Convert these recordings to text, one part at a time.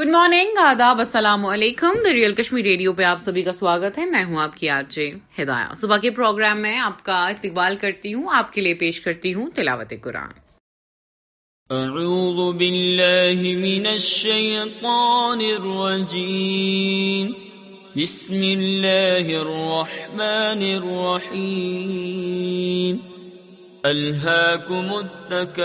Good morning آداب السلام علیکم دا ریئل کشمیر ریڈیو پہ آپ سبھی کا سواگت ہے میں ہوں آپ کی آج ہدایا صبح کے پروگرام میں آپ کا استقبال کرتی ہوں آپ کے لیے پیش کرتی ہوں تلاوت قرآن بسم اللہ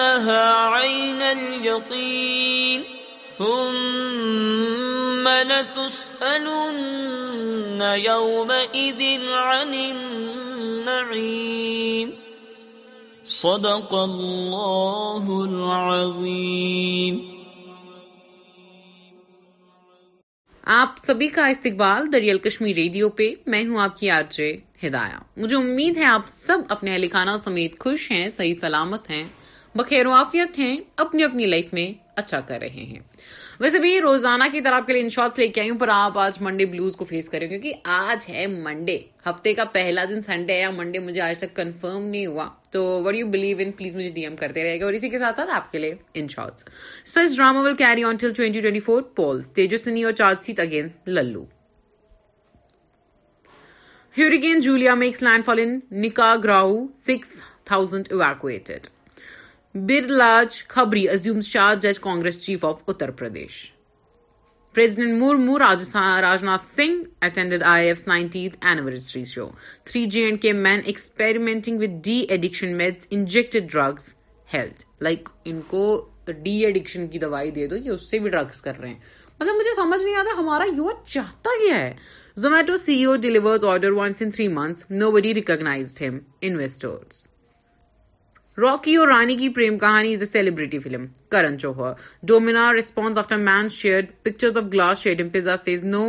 آپ سبھی کا استقبال دریال کشمیر ریڈیو پہ میں ہوں آپ کی آرجے ہدایا مجھے امید ہے آپ سب اپنے اہل خانہ سمیت خوش ہیں صحیح سلامت ہیں بخیر و آفیت ہیں اپنی اپنی لائف میں اچھا کر رہے ہیں ویسے بھی روزانہ کی طرح آپ کے لیے ان شارٹس لے کے آئی پر آپ آج منڈے بلوز کو فیس کریں کیونکہ آج ہے منڈے ہفتے کا پہلا دن سنڈے یا منڈے مجھے آج تک کنفرم نہیں ہوا تو what you believe in please مجھے ڈی ایم کرتے رہے گا اور اسی کے ساتھ ساتھ آپ کے لیے ان شارٹس اور چارج سیٹ اگینسٹ للو ہیئن جولیا میکس لینڈ فال ان ایویکویٹڈ برلاج خبری ازم شاہ جج کاگریس چیف آف اتر پردیشینٹ مورم Singh ninety show three G and کے man experimenting made inject drug health like ان کو ڈی ایڈکشن کی دوائی دے دو یا اس سے بھی ڈرگز کر رہے ہیں مطلب مجھے سمجھ نہیں آتا ہمارا یو ای چاہتا کیا ہے Zomato save deliver three month nobody recognises him انسٹرس Rocky اور رانی کی پریم کہانی از ا celebrity film Karan Johar Domino's response after earn shares pictures of glass shard um pizza see as no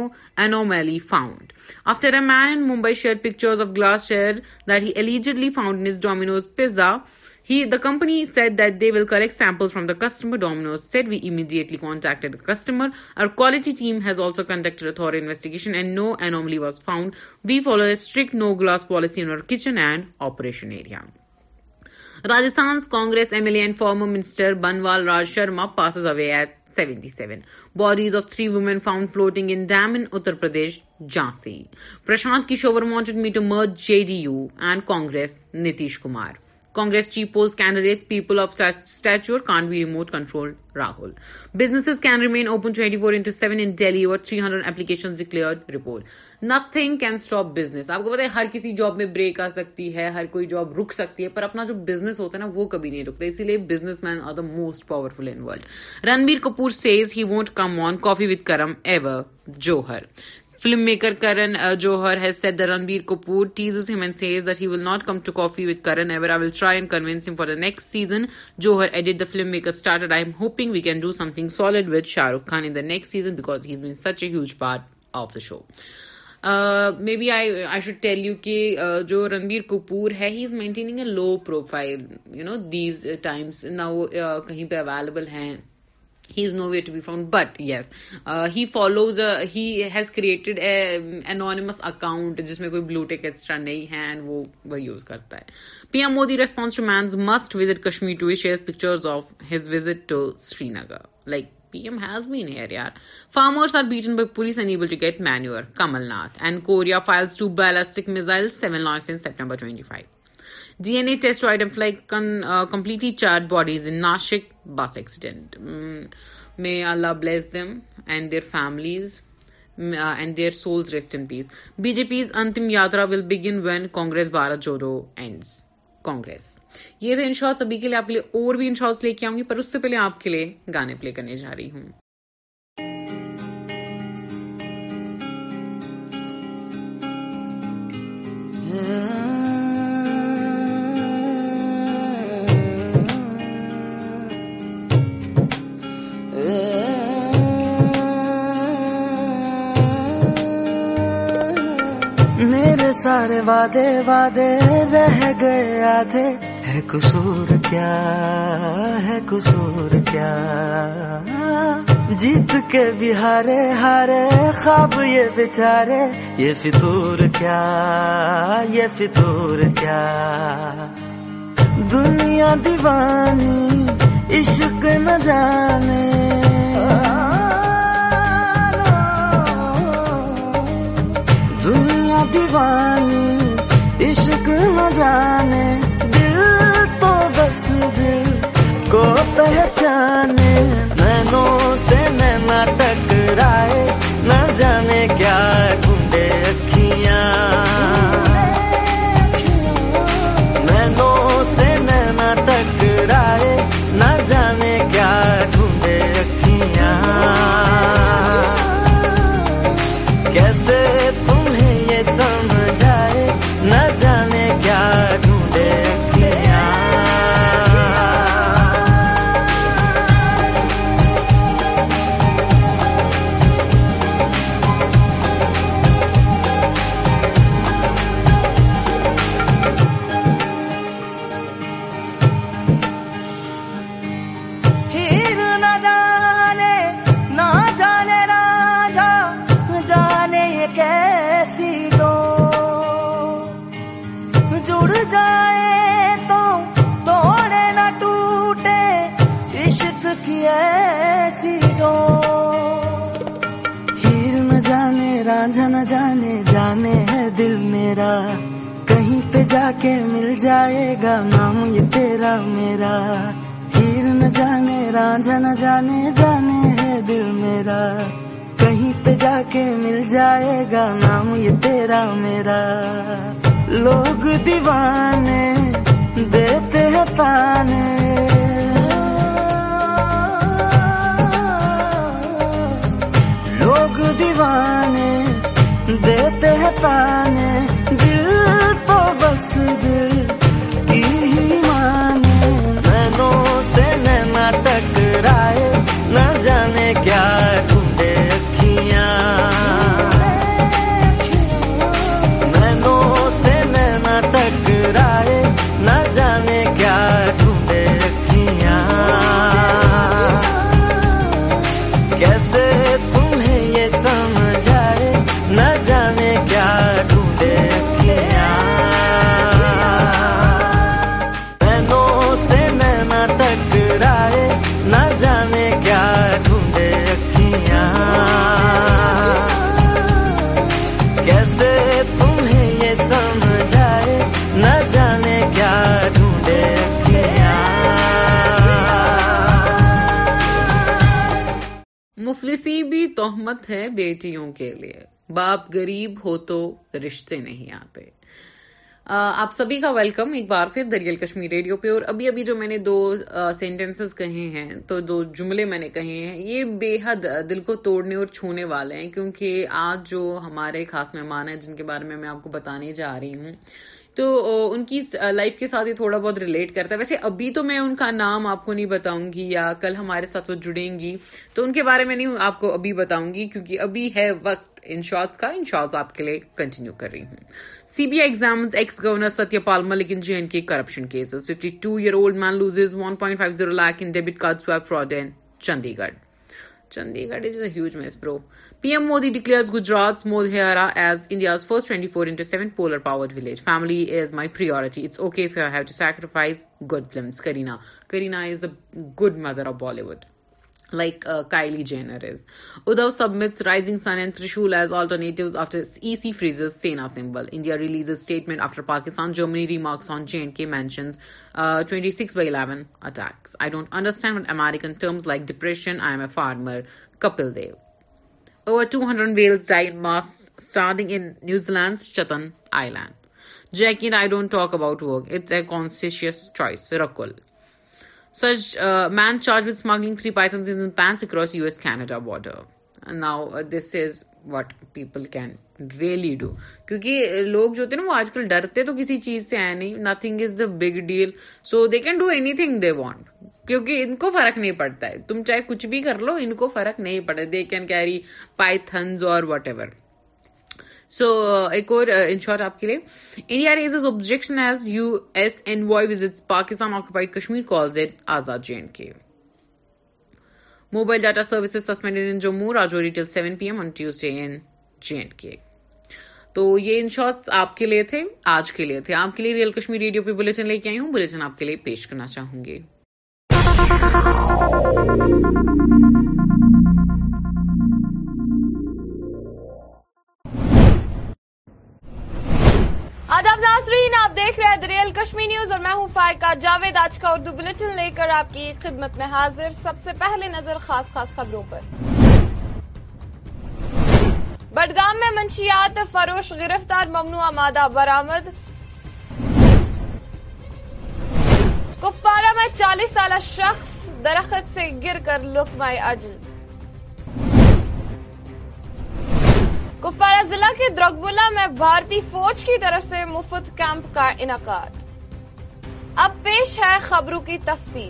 an found after a man and Mumbai shares pictures of glass shard that he allegedly found نیز Domino's pizza he the company said the will collect samples from the customer Domino's said we immediately contact customer our quality team has also conducted our investigation and no anomaly was found we follow attract no glass policy in our kitchen and operation area Rajasthan Congress M L and former minister بنوال راج شرا passes away at seventy seven bodies of three women found floating dam انترپردیش Jhansi Prashant Kishor wanted me to merge J D U and Congress Nitish Kumar declare ریپول nothing can stop business آپ کو ہے ہر کسی job میں break آ سکتی ہے ہر کوئی job رک سکتی ہے پر اپنا جو بزنس ہوتا ہے نا وہ کبھی نہیں رکتا اسی لیے business men are the most powerful in انلڈ Ranbir Kapoor says he won't come on Karan ever Johar film maker Karan Johar's season Johar am film we can do something solid with Shahrukh Khan in next season because he is been such a huge part of the show maybe I should tell you کہ جو رنبیر کپور ہے he is maintaining a low profile you know these times نہ کہیں پہ available ہیں he is no way to be found but yes he follows has created anonymous account جس میں کوئی بلو ٹیک ایکسٹرا نہیں ہے اینڈ وہ وہ یوز کرتا ہے P M Modi response to men's must visit Kashmir to to share of his visit Srinagar like P M has been here یار farmers are beaten by police unable to get your Kamal Nath and Korea fires two ballistic missile seven launch five D N A test like bodies Nashik بس انتم یاترا will begin when Congress Bharat Jodo and کاٹ ابھی کے لیے اور بھی آؤں گی پر اس سے پہلے آپ کے لیے گانے پلے کرنے جا رہی ہوں میرے سارے وعدے وعدے رہ گئے آدھے ہے قصور کیا ہے قصور کیا جیت کے بھی ہارے ہارے خواب یہ بیچارے یہ فطور کیا یہ فطور کیا دنیا دیوانی عشق نہ جانے دیوانی عشق نہ جانے دل تو بس دل کو پہچانے نینوں سے نینا ٹکرائے نہ جانے کیا گے اکھیاں کے مل جائے گا نام یہ تیرا میرا لوگ دیوانے دیتے ہیں تانے لوگ دیوانے دیتے ہیں تانے دل تو بس دل کی مانو سے نہ جانے کیا ہے بیٹیوں کے لیے باپ غریب ہو تو رشتے نہیں آتے آپ سبھی کا ویلکم ایک بار پھر دریال کشمیر ریڈیو پہ اور ابھی ابھی جو میں نے دو سینٹنسز کہے ہیں تو دو جملے میں نے کہے ہیں یہ بے حد دل کو توڑنے اور چھونے والے ہیں کیونکہ آج جو ہمارے خاص مہمان ہیں جن کے بارے میں میں آپ کو بتانے جا رہی ہوں تو ان کی لائف کے ساتھ یہ تھوڑا بہت ریلیٹ کرتا ہے ویسے ابھی تو میں ان کا نام آپ کو نہیں بتاؤں گی یا کل ہمارے ساتھ وہ جڑیں گی تو ان کے بارے میں نہیں آپ کو ابھی بتاؤں گی کیونکہ ابھی ہے وقت ان شارٹس کا ان شارٹس آپ کے لیے کنٹینیو کر رہی ہوں C B I exam ex governor Satya Pal in J and K corruption cases fifty two year old man loses one point five zero lakh in debit card fraud in Chandigarh Chandigarh is huge mess bro P M Modi declares Gujarat Modhera as India's first twenty four into seven solar power village family is my priority it's okay have to sacrifice good films Kareena Kareena is the good mother of Bolly Bollywood like uh, Kylie Jenner is. Uddhav submits Rising Sun and Trishul as alternatives after EC freezes Sena symbol. India releases statement after Pakistan. Germany remarks on J&K mentions 26/11 attacks. I don't understand what American terms like depression, I am a farmer, Kapil Dev. Over 200 whales die in mass starting in New Zealand's Chatham Island. Jackie and I don't talk about work. It's a conscientious choice. Rakul. Such man charged with smuggling three pens across U S Canada border now this is what people can really do کیونکہ لوگ جو تھے نا وہ آج کل ڈرتے تو کسی چیز سے ہے نہیں nothing is the big deal so they can do anything they want کیونکہ ان کو فرق نہیں پڑتا ہے تم چاہے کچھ بھی کر لو ان کو فرق نہیں پڑتا دے کین کیری پائتنز اور وٹ ایور سو uh, ایک اور uh, ان شارٹ آپ کے لیے India raises its objection as U S envoy visits Pakistan occupied Kashmir calls it Azad J and K mobile data services suspended in Jammu Rajouri till seven P M on Tuesday in J and K تو یہ ان shorts آپ کے لیے تھے آج کے لیے تھے آپ کے لیے ریئل کشمیر ریڈیو پہ بلیٹن لے کے آئی ہوں بلیٹن آپ کے لیے پیش کرنا چاہوں گی آداب ناظرین آپ دیکھ رہے ہیں دریل کشمی نیوز اور میں ہوں فائقہ جاوید آج کا اردو بلٹن لے کر آپ کی خدمت میں حاضر سب سے پہلے نظر خاص خاص خبروں پر بڈگام میں منشیات فروش گرفتار ممنوع مادہ برآمد کپوارہ میں چالیس سالہ شخص درخت سے گر کر لکمائے اجل کپوارہ ضلع کے دروگبلا میں بھارتی فوج کی طرف سے مفت کیمپ کا انعقاد اب پیش ہے خبروں کی تفصیل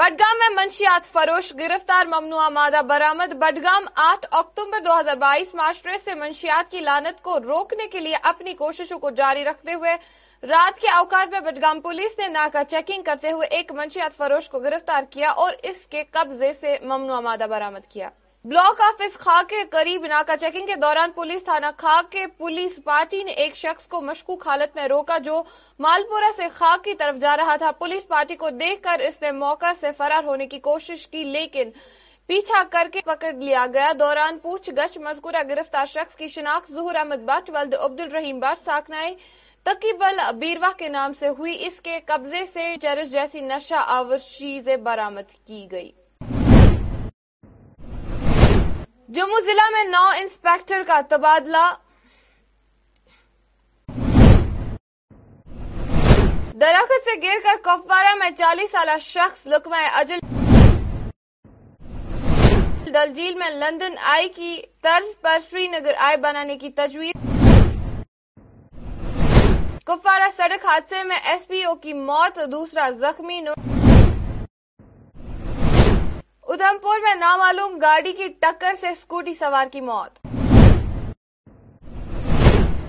بڈگام میں منشیات فروش گرفتار ممنوع مادہ برامد بڈگام آٹھ اکتوبر دو ہزار بائیس معاشرے سے منشیات کی لانت کو روکنے کے لیے اپنی کوششوں کو جاری رکھتے ہوئے رات کے اوقات میں بڈگام پولیس نے ناکہ چیکنگ کرتے ہوئے ایک منشیات فروش کو گرفتار کیا اور اس کے قبضے سے ممنوع مادہ برامد کیا بلاک آفس خاک کے قریب ناکہ چیکنگ کے دوران پولیس تھانہ خاک کے پولیس پارٹی نے ایک شخص کو مشکوک حالت میں روکا جو مالپورہ سے خاک کی طرف جا رہا تھا پولیس پارٹی کو دیکھ کر اس نے موقع سے فرار ہونے کی کوشش کی لیکن پیچھا کر کے پکڑ لیا گیا دوران پوچھ گچھ مذکورہ گرفتار شخص کی شناخت ظہور احمد بٹ ولد الرحیم بٹ ساکنائے تقیبل بیروا کے نام سے ہوئی اس کے قبضے سے چرس جیسی نشہ آور چیزیں برامت کی گئی جموں ضلع میں نو انسپیکٹر کا تبادلہ درخت سے گر کر کپوارہ میں چالیس سالہ شخص اجل دلجیل میں لندن آئی کی طرز پر سری نگر آئے بنانے کی تجویز کفارہ سڑک حادثے میں ایس پی او کی موت دوسرا زخمی ادھم پور میں نامعلوم گاڑی کی ٹکر سے اسکوٹی سوار کی موت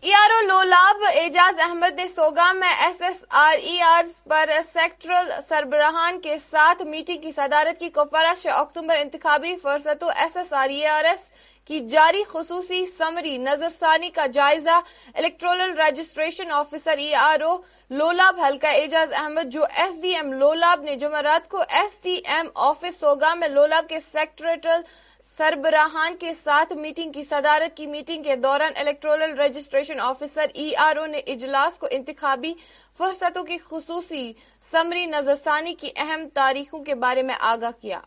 ای آر او لولاب اعجاز احمد نے سوگام میں S S R E R پر سیکٹرل سربراہان کے ساتھ میٹنگ کی صدارت کی کوفرش اکتوبر انتخابی فرصتوں S S R E R S کی جاری خصوصی سمری نظر ثانی کا جائزہ electoral registration officer E R O Lolab ہلکا اعجاز احمد جو ایس ڈی ایم لولاب نے جمعرات کو S D M office Sogam میں لولاب کے سیکٹریٹل سربراہان کے ساتھ میٹنگ کی صدارت کی میٹنگ کے دوران electoral registration officer E R O نے اجلاس کو انتخابی فرصتوں کی خصوصی سمری نظرثانی کی اہم تاریخوں کے بارے میں آگاہ کیا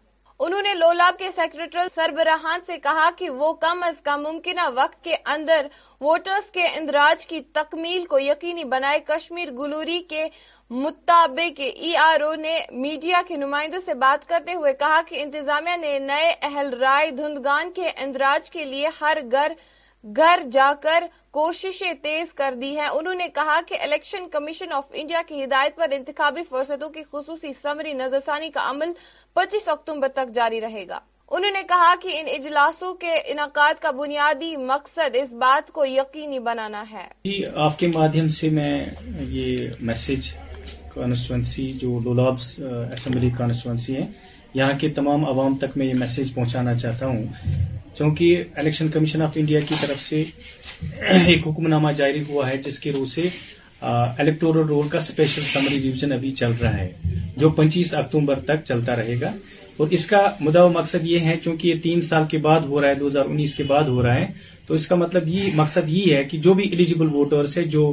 انہوں نے لولاب کے سیکرٹری سربراہان سے کہا کہ وہ کم از کم ممکنہ وقت کے اندر ووٹرز کے اندراج کی تکمیل کو یقینی بنائے کشمیر گلوری کے مطابق کے ای آر او نے میڈیا کے نمائندوں سے بات کرتے ہوئے کہا کہ انتظامیہ نے نئے اہل رائے دھندگان کے اندراج کے لیے ہر گھر گھر جا کر کوششیں تیز کر دی ہیں انہوں نے کہا کہ الیکشن کمیشن آف انڈیا کی ہدایت پر انتخابی فرصتوں کی خصوصی سمری نظرثانی کا عمل پچیس اکتوبر تک جاری رہے گا انہوں نے کہا کہ ان اجلاسوں کے انعقاد کا بنیادی مقصد اس بات کو یقینی بنانا ہے جی، آپ کے مادھیم سے میں یہ میسج کانسٹیٹوئسی جو لولاب اسمبلی کانسٹیٹینسی ہے یہاں کے تمام عوام تک میں یہ میسج پہنچانا چاہتا ہوں چونکہ الیکشن کمیشن آف انڈیا کی طرف سے ایک حکم نامہ جاری ہوا ہے جس کے روح سے الیکٹورل رول کا سمری ابھی چل رہا ہے جو پچیس اکتوبر تک چلتا رہے گا اور اس کا مدعا و مقصد یہ ہے چونکہ یہ تین سال کے بعد ہو رہا ہے دو ہزار انیس کے بعد ہو رہا ہے تو اس کا مطلب یہ مقصد یہ ہے کہ جو بھی ایلیجیبل ووٹرس ہے جو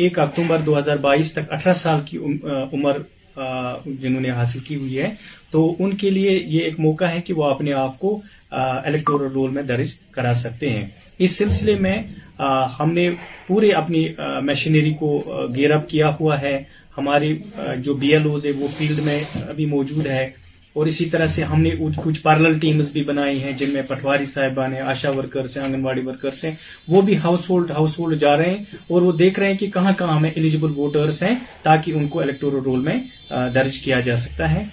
ایک اکتوبر دو ہزار بائیس تک اٹھارہ سال کی عمر جنہوں نے حاصل کی ہوئی ہے تو ان کے لیے یہ ایک موقع ہے کہ وہ اپنے آپ کو الیکٹورل رول میں درج کرا سکتے ہیں اس سلسلے میں ہم نے پورے اپنی مشینری کو گیئر اپ کیا ہوا ہے ہمارے جو بی ایل اوز ہے وہ فیلڈ میں ابھی موجود ہے اور اسی طرح سے ہم نے کچھ پارلل ٹیمز بھی بنائی ہیں جن میں پٹواری صاحبان آشا ورکرس ہیں آنگن واڑی ورکرس ہیں وہ بھی ہاؤس ہولڈ ہاؤس ہولڈ جا رہے ہیں اور وہ دیکھ رہے ہیں کہ کہاں کہاں ہمیں ایلیجیبل ووٹرس ہیں تاکہ ان کو الیکٹورل رول میں درج کیا جا سکتا ہے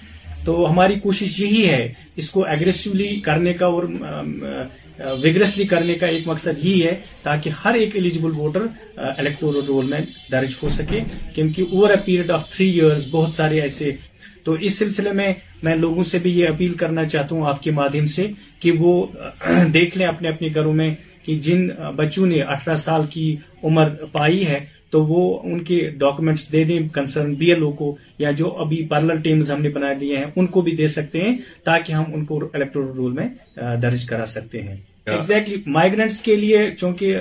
تو ہماری کوشش یہی ہے اس کو ایگریسولی کرنے کا اور ویگریسلی کرنے کا ایک مقصد یہی ہے تاکہ ہر ایک ایلیجبل ووٹر الیکٹورل رول میں درج ہو سکے کیونکہ over a period of three years بہت سارے ایسے تو اس سلسلے میں میں لوگوں سے بھی یہ اپیل کرنا چاہتا ہوں آپ کے مادھیم سے کہ وہ دیکھ لیں اپنے اپنے گھروں میں کہ جن بچوں نے اٹھارہ سال کی عمر پائی ہے تو وہ ان کے ڈاکومنٹس دے دیں کنسرن بی ایل او کو یا جو ابھی پارلر ٹیمز ہم نے بنا دیے ہیں ان کو بھی دے سکتے ہیں تاکہ ہم ان کو الیکٹورل رول میں درج کرا سکتے ہیں ایگزیکٹلی مائگرینٹس کے لیے چونکہ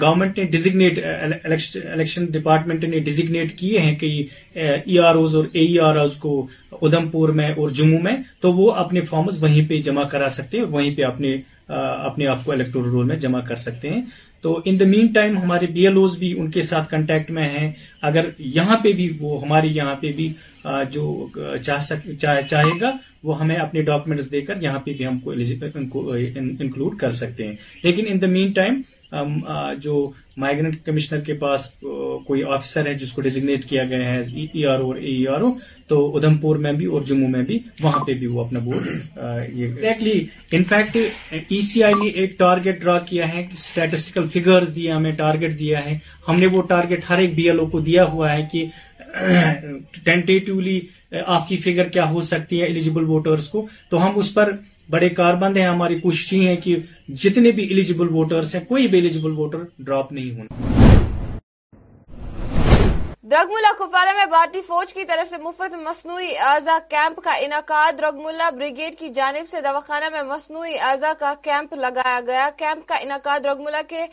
گورنمنٹ نے ڈیزیگنیٹ الیکشن ڈپارٹمنٹ نے ڈیزیگنیٹ کیے ہیں کئی ای آر اوز اور اے آر اوز کو ادھمپور میں اور جموں میں تو وہ اپنے فارمز وہیں پہ جمع کرا سکتے ہیں وہیں پہ اپنے اپنے آپ کو الیکٹورل رول میں جمع کر سکتے ہیں تو ان دا مین ٹائم ہمارے بی ایل اوز بھی ان کے ساتھ کنٹیکٹ میں ہیں اگر یہاں پہ بھی وہ ہماری یہاں پہ بھی جو چاہے گا وہ ہمیں اپنے ڈاکومنٹس دے کر یہاں پہ بھی ہم کو انکلوڈ کر سکتے ہیں لیکن ان دا مین ٹائم جو مائگرنٹ کمشنر کے پاس کوئی آفیسر ہے جس کو ڈیزگنیٹ کیا گیا ہے ای آر او اور آر او e تو ادھمپور میں بھی اور جموں میں بھی وہاں پہ بھی وہ اپنا board exactly in fact E C I نے ایک ٹارگیٹ ڈرا کیا ہے اسٹیٹسٹیکل دیا ہمیں ٹارگیٹ دیا ہے ہم نے وہ ٹارگیٹ ہر ایک بی ایل او کو دیا ہوا ہے کہ ٹینٹیولی آپ کی فگر کیا ہو سکتی ہے ایلیجیبل ووٹرز کو تو ہم اس پر بڑے کار بند ہیں ہماری کوشش یہ ہیں کہ جتنے بھی ایلیجیبل ووٹرز ہیں کوئی بھی ایلیجیبل ووٹر ڈراپ نہیں ہونا درگملہ کپوارہ میں بھارتی فوج کی طرف سے مفت مصنوعی اعضا کیمپ کا انعقاد درگملہ بریگیڈ کی جانب سے دواخانہ میں مصنوعی اعضا کا کیمپ لگایا گیا کیمپ کا انعقاد درگملہ کے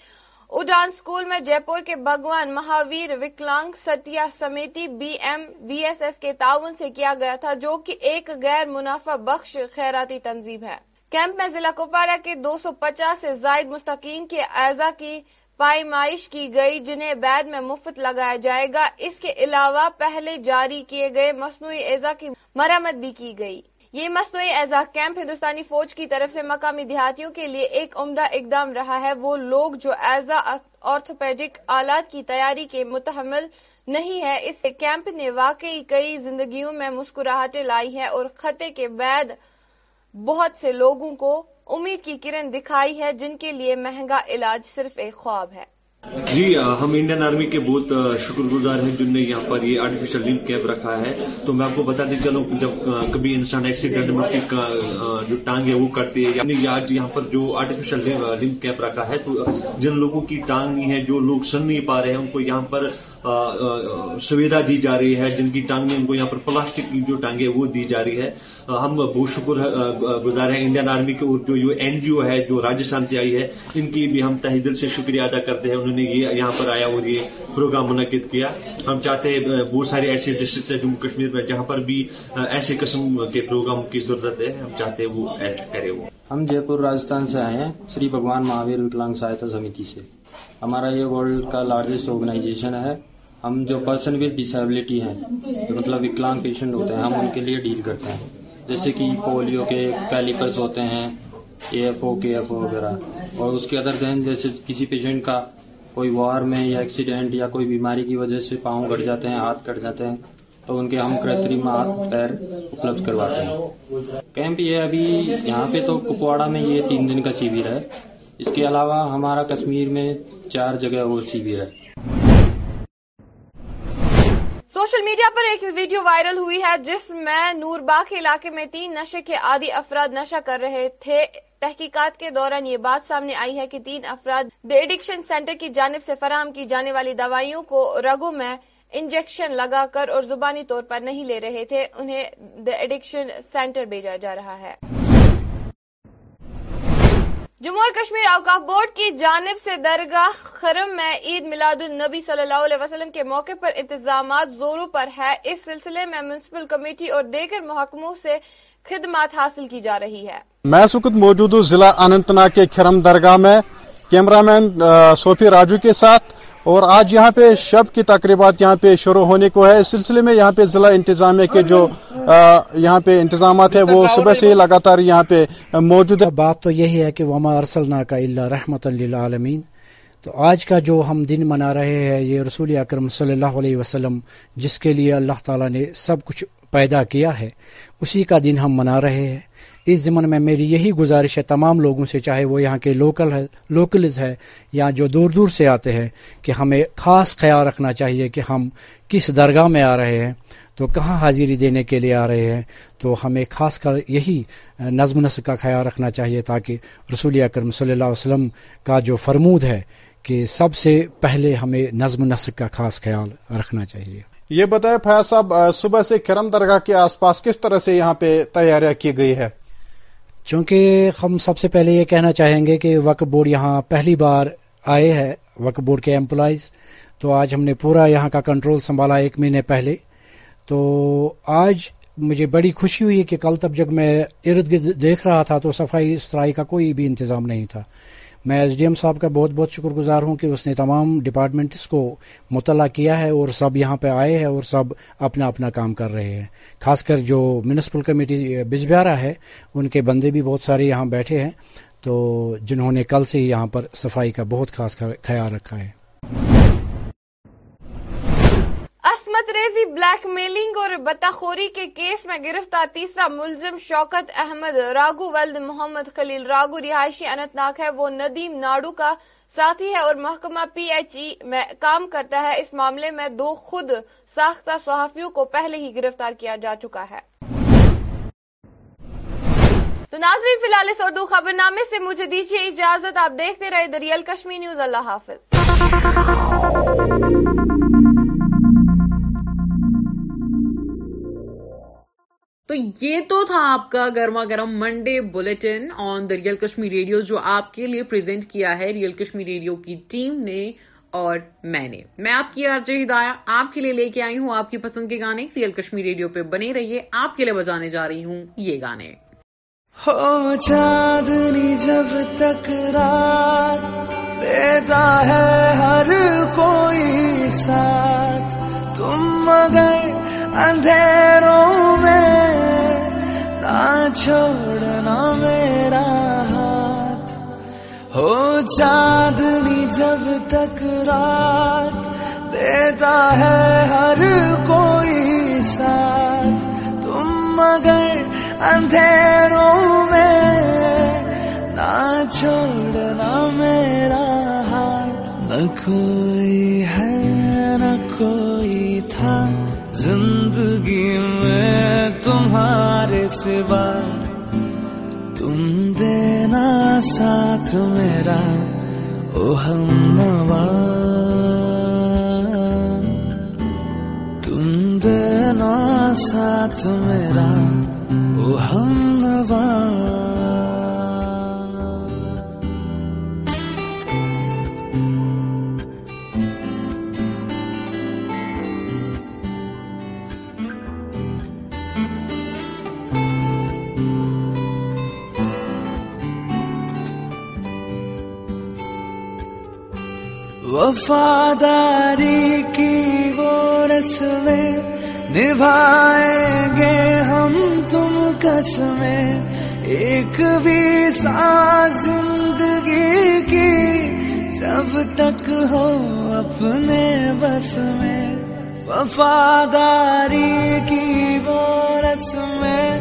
اڈان اسکول میں جے پور کے Bhagwan Mahaveer Viklang Sahayata Samiti B M B S S کے تعاون سے کیا گیا تھا جو کہ ایک غیر منافع بخش خیراتی تنظیم ہے کیمپ میں ضلع کپوارہ کے دو سو پچاس سے زائد مستقین کے اعزا کی پائمائش کی گئی جنہیں بیگ میں مفت لگایا جائے گا اس کے علاوہ پہلے جاری کیے گئے مصنوعی اعزاز کی مرمت بھی کی گئی یہ مصنوعی ایزا کیمپ ہندوستانی فوج کی طرف سے مقامی دیہاتیوں کے لیے ایک عمدہ اقدام رہا ہے وہ لوگ جو ایزا آرتھوپیڈک آلات کی تیاری کے متحمل نہیں ہے اس کیمپ نے واقعی کئی زندگیوں میں مسکراہٹیں لائی ہے اور خطے کے بعد بہت سے لوگوں کو امید کی کرن دکھائی ہے جن کے لیے مہنگا علاج صرف ایک خواب ہے جی ہم انڈین آرمی کے بہت شکر گزار ہیں جن نے یہاں پر یہ آرٹیفیشل لنک کیپ رکھا ہے تو میں آپ کو بتا دیں چلوں جب کبھی انسان ایکسیڈنٹ میں جو ٹانگ ہے وہ کرتے یعنی یہاں پر جو آرٹیفیشل لنک کیپ رکھا ہے تو جن لوگوں کی ٹانگ نہیں ہے جو لوگ سن نہیں پا رہے ہیں ان کو یہاں پر سویدھا دی جا رہی ہے جن کی ٹانگ میں ان کو یہاں پر پلاسٹک کی جو ٹانگ ہے وہ دی جا رہی ہے ہم بہت شکر گزار ہیں انڈین آرمی کے اور جو این جی او ہے جو سے آئی ہے ان کی بھی ہم تحید سے شکریہ ادا کرتے ہیں انہوں نے یہ یہاں پر آیا اور یہ پروگرام منعقد کیا ہم چاہتے ہیں بہت سارے ایسے ہیں جموں کشمیر میں جہاں پر بھی ایسے قسم کے پروگرام کی ضرورت ہے ہم چاہتے ہیں وہ کرے وہ ہم جے پور راجستھان سے آئے ہیں شری بھگوان مہاویر وکلانگ سہایتا سمیتی سے ہمارا یہ ورلڈ کا لارجسٹ آرگنائزیشن ہے ہم جو پرسن وتھ ڈسیبلٹی ہیں جو مطلب وکلانگ پیشنٹ ہوتے ہیں ہم ان کے لیے ڈیل کرتے ہیں جیسے کہ پولیو کے کیلیپس ہوتے ہیں A F O K F O وغیرہ اور اس کے ادر دین جیسے کسی پیشنٹ کا کوئی وار میں یا ایکسیڈنٹ یا کوئی بیماری کی وجہ سے پاؤں گٹ جاتے ہیں ہاتھ کٹ جاتے ہیں تو ان کے ہم ہاتھ پیر اپلبدھ کرواتے ہیں کیمپ یہ ابھی یہاں پہ تو کپواڑہ میں یہ تین دن کا شویر ہے اس کے علاوہ ہمارا کشمیر میں چار جگہ وہ شیور ہے سوشل میڈیا پر ایک ویڈیو وائرل ہوئی ہے جس میں نور باغ علاقے میں تین نشے کے عادی افراد نشہ کر رہے تھے تحقیقات کے دوران یہ بات سامنے آئی ہے کہ تین افراد دی ایڈکشن سینٹر کی جانب سے فراہم کی جانے والی دوائیوں کو رگوں میں انجیکشن لگا کر اور زبانی طور پر نہیں لے رہے تھے انہیں دی ایڈکشن سینٹر بھیجا جا رہا ہے جموں اور کشمیر اوقاف بورڈ کی جانب سے درگاہ خرم میں عید میلاد النبی صلی اللہ علیہ وسلم کے موقع پر انتظامات زوروں پر ہے اس سلسلے میں میونسپل کمیٹی اور دیگر محکموں سے خدمات حاصل کی جا رہی ہے میں موجود ہوں کے کھرم درگاہ میں کیمرامین سوفی راجو کے ساتھ اور آج یہاں پہ شب کی تقریبات یہاں پہ شروع ہونے کو ہے اس سلسلے میں یہاں پہ ضلع انتظامیہ کے جو یہاں پہ انتظامات ہیں وہ صبح سے لگاتار یہاں پہ موجود ہے بات تو یہی ہے کہ وما ارسلنا کا رحمت للعالمین تو آج کا جو ہم دن منا رہے ہیں یہ رسول اکرم صلی اللہ علیہ وسلم جس کے لیے اللہ تعالیٰ نے سب کچھ پیدا کیا ہے اسی کا دن ہم منا رہے ہیں اس ضمن میں میری یہی گزارش ہے تمام لوگوں سے چاہے وہ یہاں کے لوکل ہے لوکلز ہے یا جو دور دور سے آتے ہیں کہ ہمیں خاص خیال رکھنا چاہیے کہ ہم کس درگاہ میں آ رہے ہیں تو کہاں حاضری دینے کے لیے آ رہے ہیں تو ہمیں خاص کر یہی نظم و نسق کا خیال رکھنا چاہیے تاکہ رسول اکرم صلی اللہ علیہ وسلم کا جو فرمود ہے کہ سب سے پہلے ہمیں نظم و نسق کا خاص خیال رکھنا چاہیے یہ بتائے فیاض صاحب صبح سے کرم درگاہ کے آس پاس کس طرح سے یہاں پہ تیاریاں کی گئی ہے چونکہ ہم سب سے پہلے یہ کہنا چاہیں گے کہ وقف بورڈ یہاں پہلی بار آئے ہے وقف بورڈ کے امپلائیز تو آج ہم نے پورا یہاں کا کنٹرول سنبھالا ایک مہینے پہلے تو آج مجھے بڑی خوشی ہوئی کہ کل تب جب میں ارد گرد دیکھ رہا تھا تو صفائی ستھرائی کا کوئی بھی انتظام نہیں تھا میں ایس ڈی ایم صاحب کا بہت بہت شکر گزار ہوں کہ اس نے تمام ڈپارٹمنٹس کو مطلع کیا ہے اور سب یہاں پہ آئے ہیں اور سب اپنا اپنا کام کر رہے ہیں خاص کر جو میونسپل کمیٹی بجبیارا ہے ان کے بندے بھی بہت سارے یہاں بیٹھے ہیں تو جنہوں نے کل سے یہاں پر صفائی کا بہت خاص خیال رکھا ہے ریزی بلیک میلنگ اور بتاخوری کے کیس میں گرفتار تیسرا ملزم شوکت احمد راگو ولد محمد خلیل راگو رہائشی اننتناگ ہے وہ ندیم ناڈو کا ساتھی ہے اور محکمہ پی ایچ ای میں کام کرتا ہے اس معاملے میں دو خود ساختہ صحافیوں کو پہلے ہی گرفتار کیا جا چکا ہے تو اس اردو خبر نامے سے مجھے دیجیے اجازت آپ دیکھتے رہے دریال کشمیر نیوز اللہ حافظ تو یہ تو تھا آپ کا گرما گرم Monday bulletin on the Real Kashmir Radio جو آپ کے لیے پریزنٹ کیا ہے ریئل کشمیر ریڈیو کی ٹیم نے اور میں نے میں آپ کی ہدایات آپ کے لیے لے کے آئی ہوں آپ کی پسند کے گانے ریئل کشمیر ریڈیو پہ بنے رہیے آپ کے لیے بجانے جا رہی ہوں یہ گانے جب تک رات دیتا ہے ہر کوئی ساتھ تم مگر اندھیروں میں نہ چھوڑنا میرا ہاتھ ہو چاندنی جب تک رات دیتا ہے ہر کوئی ساتھ تم مگر اندھیروں میں نہ چھوڑنا میرا ہاتھ نہ کوئی ہے نہ کوئی تھا زندگی زندگی میں تمہارے سوا تم دینا ساتھ میرا او ہم نوا تم دینا ساتھ میرا او ہم نوا وفاداری کی وہ رسمیں نبھائیں گے ہم تم کس میں ایک بھی سا زندگی کی جب تک ہو اپنے بس میں وفاداری کی وہ رسمیں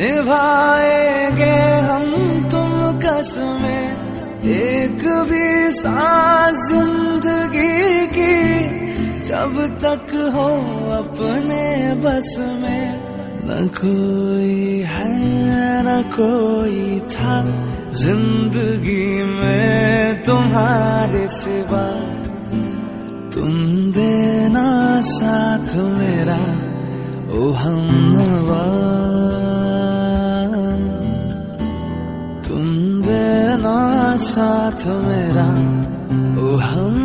نبھائیں گے ہم تم کس میں ایک بھی سانس زندگی کی جب تک ہو اپنے بس میں نہ کوئی ہے نہ کوئی تھا زندگی میں تمہارے سوا تم دینا ساتھ میرا او ہم نواز ساتھ میرا ہم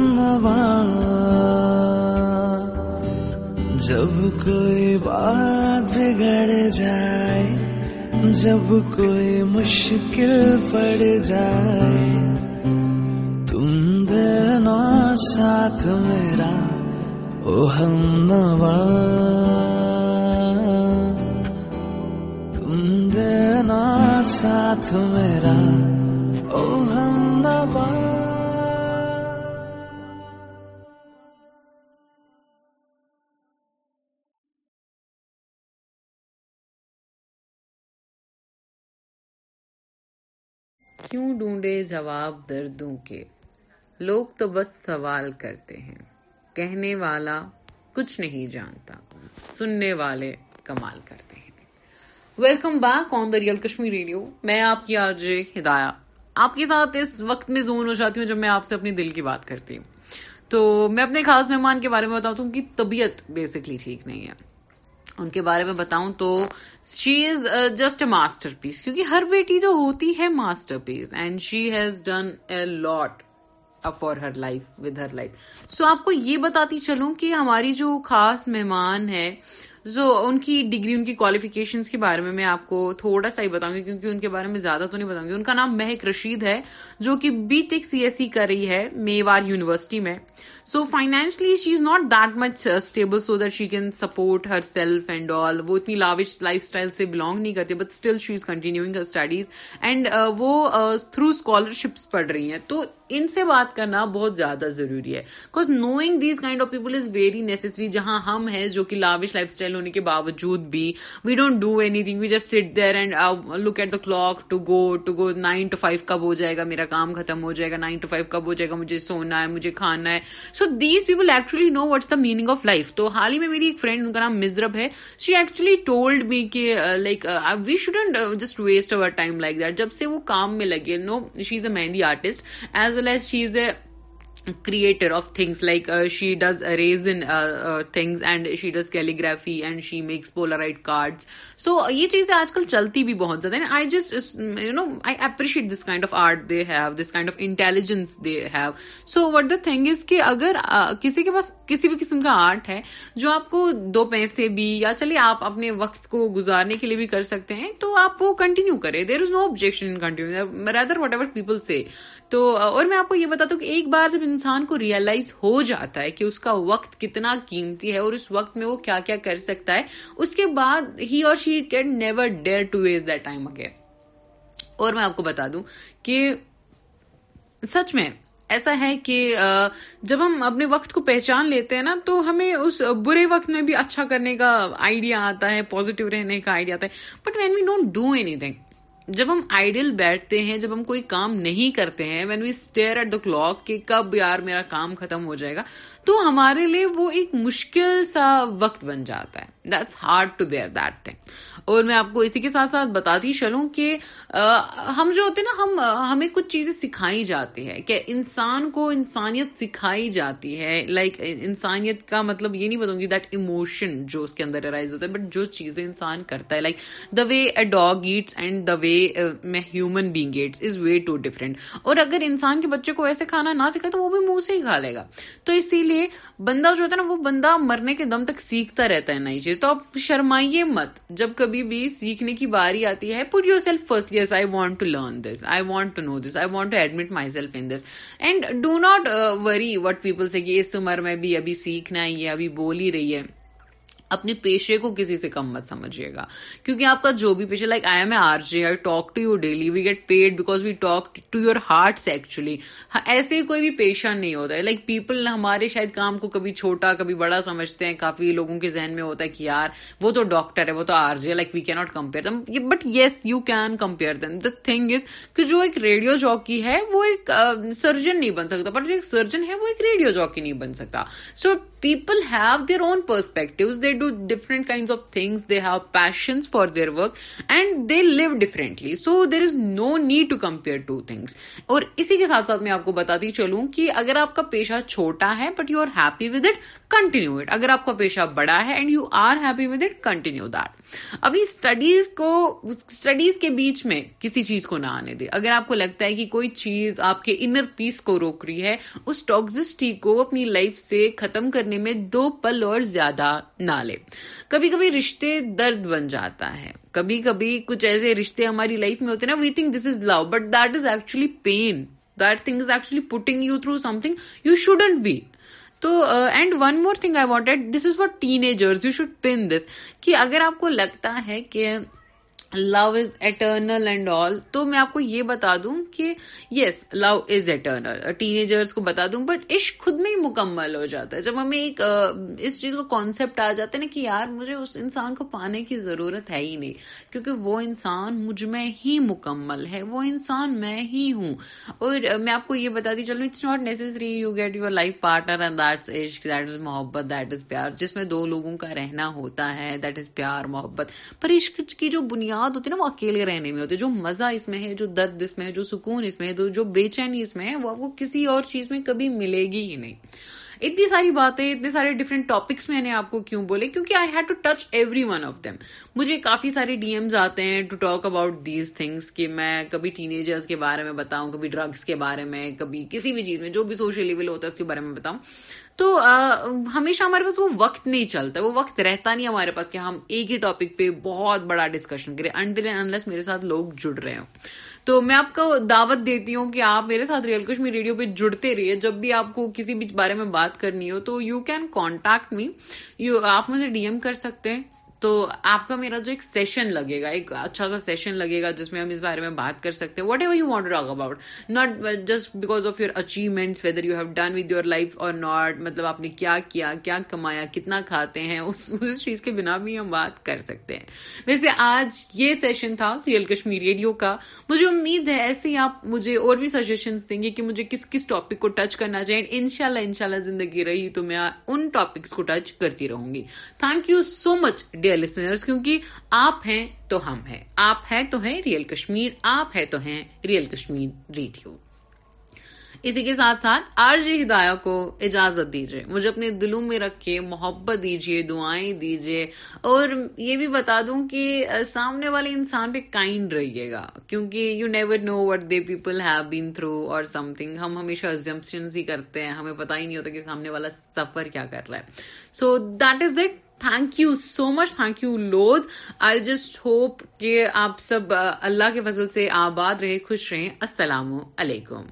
جب کوئی بات بگڑ جائے جب کوئی مشکل پڑ جائے تم دینا ساتھ میرا او ہم نوا تم دینا ساتھ میرا کیوں جواب دردوں کے لوگ تو بس سوال کرتے ہیں کہنے والا کچھ نہیں جانتا سننے والے کمال کرتے ہیں welcome back on the real Kashmir radio میں آپ کی آرجے ہدایہ آپ کے ساتھ اس وقت میں زون ہو جاتی ہوں جب میں آپ سے اپنے دل کی بات کرتی ہوں تو میں اپنے خاص مہمان کے بارے میں بتاؤں تو ان کی طبیعت بیسکلی ٹھیک نہیں ہے ان کے بارے میں بتاؤں تو she is just a masterpiece کیونکہ ہر بیٹی جو ہوتی ہے masterpiece and she has done a lot for her life with her life so آپ کو یہ بتاتی چلوں کہ ہماری جو خاص مہمان ہے سو ان کی ڈگری ان کی کوالیفکیشنس کے بارے میں میں آپ کو تھوڑا سا ہی بتاؤں گی کیونکہ ان کے بارے میں زیادہ تو نہیں بتاؤں گی ان کا نام مہک رشید ہے جو کہ be take C S C کر رہی ہے میوار یونیورسٹی میں so financially she is not that much stable so that she can support herself and all وہ اتنی لاوش لائف اسٹائل سے بلانگ نہیں کرتے but still she is continuing studies and وہ تھرو uh, اسکالرشپس پڑھ رہی ہیں تو ان سے بات کرنا بہت زیادہ ضروری ہے بیکاز نوئنگ دیز نیسسری جہاں ہم ہیں جو کہ لاوش لائف اسٹائل ویل ہونے کے باوجود بھی we don't do anything we just sit there and look at the clock to go to go nine to five کب ہو جائے گا میرا کام ختم ہو جائے گا نائن ٹو فائیو کب ہو جائے گا مجھے سونا ہے مجھے کھانا ہے so these people actually know what's the meaning of life تو حال ہی میں میری ایک فرینڈ ان کا نام مزرب ہے شی ایکچولی ٹولڈ می کہ like we shouldn't just waste over time like that جب سے وہ کام میں لگے now she is a mehndi artist as well as she is a creator of things like she does arrays things and she does calligraphy and she makes Polaroid card so یہ چیزیں آج کل چلتی بھی بہت زیادہ I I just you know appreciate this kind of art they have this kind of intelligence they have so what the thing is کہ اگر کسی کے پاس کسی بھی قسم کا آرٹ ہے جو آپ کو دو پیسے بھی یا چلیے آپ اپنے وقت کو گزارنے کے لیے بھی کر سکتے ہیں تو آپ وہ کنٹینیو کریں there is no objection continue rather whatever people say تو اور میں آپ کو یہ بتاتا ہوں کہ ایک بار جب انسان کو ریئلائز ہو جاتا ہے کہ اس کا وقت کتنا قیمتی ہے اور اس وقت میں وہ کیا کیا کر سکتا ہے اس کے بعد ہی اور she can never dare to waste that time again اور میں آپ کو بتا دوں کہ سچ میں ایسا ہے کہ جب ہم اپنے وقت کو پہچان لیتے ہیں نا تو ہمیں اس برے وقت میں بھی اچھا کرنے کا آئیڈیا آتا ہے پازیٹیو رہنے کا آئیڈیا آتا ہے but when we don't do anything جب ہم آئیڈل بیٹھتے ہیں جب ہم کوئی کام نہیں کرتے ہیں when we stare at the clock کہ کب یار میرا کام ختم ہو جائے گا تو ہمارے لیے وہ ایک مشکل سا وقت بن جاتا ہے hard to bear that thing اور میں آپ کو اسی کے ساتھ ساتھ بتاتی چلوں کہ ہم جو ہوتے ہیں نا ہم ہمیں کچھ چیزیں سکھائی جاتی ہے کہ انسان کو انسانیت سکھائی جاتی ہے لائک انسانیت کا مطلب یہ نہیں بتاؤں گی بٹ جو چیزیں انسان کرتا ہے like the way dog eats and the way human being eats is way too different اور اگر انسان کے بچے کو ایسے کھانا نہ سکھائے تو وہ بھی منہ سے ہی کھا لے گا تو اسی لیے بندہ جو ہوتا ہے نا وہ بندہ مرنے کے دم تک سیکھتا رہتا ہے نئی چیز تو آپ شرمائیے مت جب کبھی بھی سیکھنے کی باری آتی ہے put yourself first yes I want to learn this I want to know this I want to admit myself in this and do not worry what people say کہ اس عمر میں بھی ابھی سیکھنا ہی ہے ابھی بول ہی رہی ہے اپنے پیشے کو کسی سے کم مت سمجھیے گا کیونکہ آپ کا جو بھی پیشہ like to you daily we get peer heart سے ایکچولی ایسے کوئی بھی پیشہ نہیں ہوتا ہے لائک پیپل ہمارے شاید کام کو کبھی چھوٹا کبھی بڑا سمجھتے ہیں کافی لوگوں کے ذہن میں ہوتا ہے کہ یار وہ تو ڈاکٹر ہے وہ تو آر جے لائک وی کی not compare but yes you can compare them the thing is کہ جو ایک ریڈیو جاکی ہے وہ ایک سرجن نہیں بن سکتا بٹ جو ایک سرجن ہے وہ ایک ریڈیو جاکی نہیں بن سکتا so people have their own perspective they different kind of things they have passion for their work and they differently so there is no need to compare two things اور اسی کے ساتھ ساتھ میں آپ کو بتاتی چلوں کہ اگر آپ کا پیشہ چھوٹا ہے but you are happy with it continue it اگر آپ کا پیشہ بڑا ہے and you are happy with it continue that ابھی اسٹڈیز کو اسٹڈیز کے بیچ میں کسی چیز کو نہ آنے دے اگر آپ کو لگتا ہے کہ کوئی چیز آپ کے انر پیس کو روک رہی ہے اس ٹاکزسٹی کو اپنی لائف سے ختم کرنے میں دو پل اور زیادہ نہ لے والے کبھی کبھی رشتے درد بن جاتا ہے کبھی کبھی کچھ ایسے رشتے ہماری لائف میں ہوتے ہیں نا we think this is love but that is actually pain that thing is actually putting you through something you shouldn't be تو and one more thing I wanted this is for teenagers you should pin this کہ اگر آپ کو لگتا ہے کہ love is eternal and all تو میں آپ کو یہ بتا دوں کہ yes love is eternal teenagers کو بتا دوں بٹ عشق خود میں ہی مکمل ہو جاتا ہے جب ہمیں ایک اس چیز کا کانسیپٹ آ جاتا ہے نا کہ یار مجھے اس انسان کو پانے کی ضرورت ہے ہی نہیں کیونکہ وہ انسان مجھ میں ہی مکمل ہے وہ انسان میں ہی ہوں اور میں آپ کو یہ بتا دی چلو it's not necessary you get you life partner that is محبت دیٹ از پیار جس میں دو لوگوں کا رہنا ہوتا ہے دیٹ از پیار محبت پر عشق کی جو بنیاد یاد ہوتی ہے نا وہ اکیلے رہنے میں ہوتے جو مزہ اس میں ہے جو درد اس میں ہے جو سکون اس میں ہے جو بے چینی اس میں ہے وہ آپ کو کسی اور چیز میں کبھی ملے گی ہی نہیں اتنی ساری باتیں اتنے سارے ڈفرینٹ ٹاپکس میں نے آپ کو کیوں بولے کیونکہ I had to touch every one of them مجھے کافی سارے ڈی ایمز آتے ہیں to talk about these things کہ میں کبھی ٹین ایجرس کے بارے میں بتاؤں کبھی ڈرگس کے بارے میں کبھی کسی بھی چیز میں جو بھی سوشل لیول ہوتا ہے اس کے بارے میں بتاؤں تو ہمیشہ ہمارے پاس وہ وقت نہیں چلتا وہ وقت رہتا نہیں ہمارے پاس کہ ہم ایک ہی ٹاپک پہ بہت بڑا ڈسکشن کریں انڈل اینڈ انلیس میرے ساتھ لوگ جڑ رہے ہوں تو میں آپ کو دعوت دیتی ہوں کہ آپ میرے ساتھ ریئل کشمیر ریڈیو پہ جڑتے رہیے جب بھی آپ کو کسی بھی بارے میں بات کرنی ہو تو you can contact me you آپ مجھے ڈی ایم کر سکتے ہیں تو آپ کا میرا جو ایک سیشن لگے گا ایک اچھا سا سیشن لگے گا جس میں ہم اس بارے میں بات کر سکتے ہیں whatever you want about not just because of your achievements whether you have done with your life اور ناٹ مطلب آپ نے کیا کیا کیا کمایا کتنا کھاتے ہیں اس چیز کے بنا بھی ہم بات کر سکتے ہیں ویسے آج یہ سیشن تھا ریئل کشمیر ریڈیو کا مجھے امید ہے ایسے ہی آپ مجھے اور بھی سجیشن دیں گے کہ مجھے کس کس ٹاپک کو ٹچ کرنا چاہیے ان شاء اللہ ان شاء اللہ زندگی رہی تو میں ان ٹاپکس کو ٹچ کرتی رہوں گی thank you so much dear کیونکہ آپ ہیں تو ہم ہیں آپ ہیں تو ہیں ریئل کشمیر آپ ہیں تو ہیں ریئل کشمیر ریڈیو اسی کے ساتھ ساتھ ہدایہ کو اجازت دیجیے مجھے اپنے دلوں میں رکھ کے محبت دیجیے دعائیں دیجیے اور یہ بھی بتا دوں کہ سامنے والے انسان پہ کائنڈ رہیے گا کیونکہ you never know what they people have been through اور سم تھنگ ہم ہمیشہ ہی کرتے ہیں ہمیں پتا ہی نہیں ہوتا کہ سامنے والا سفر کیا کر رہا ہے so that is it thank you so much thank you loves I just hope کہ آپ سب uh, اللہ کے فضل سے آباد رہے خوش رہیں السلام علیکم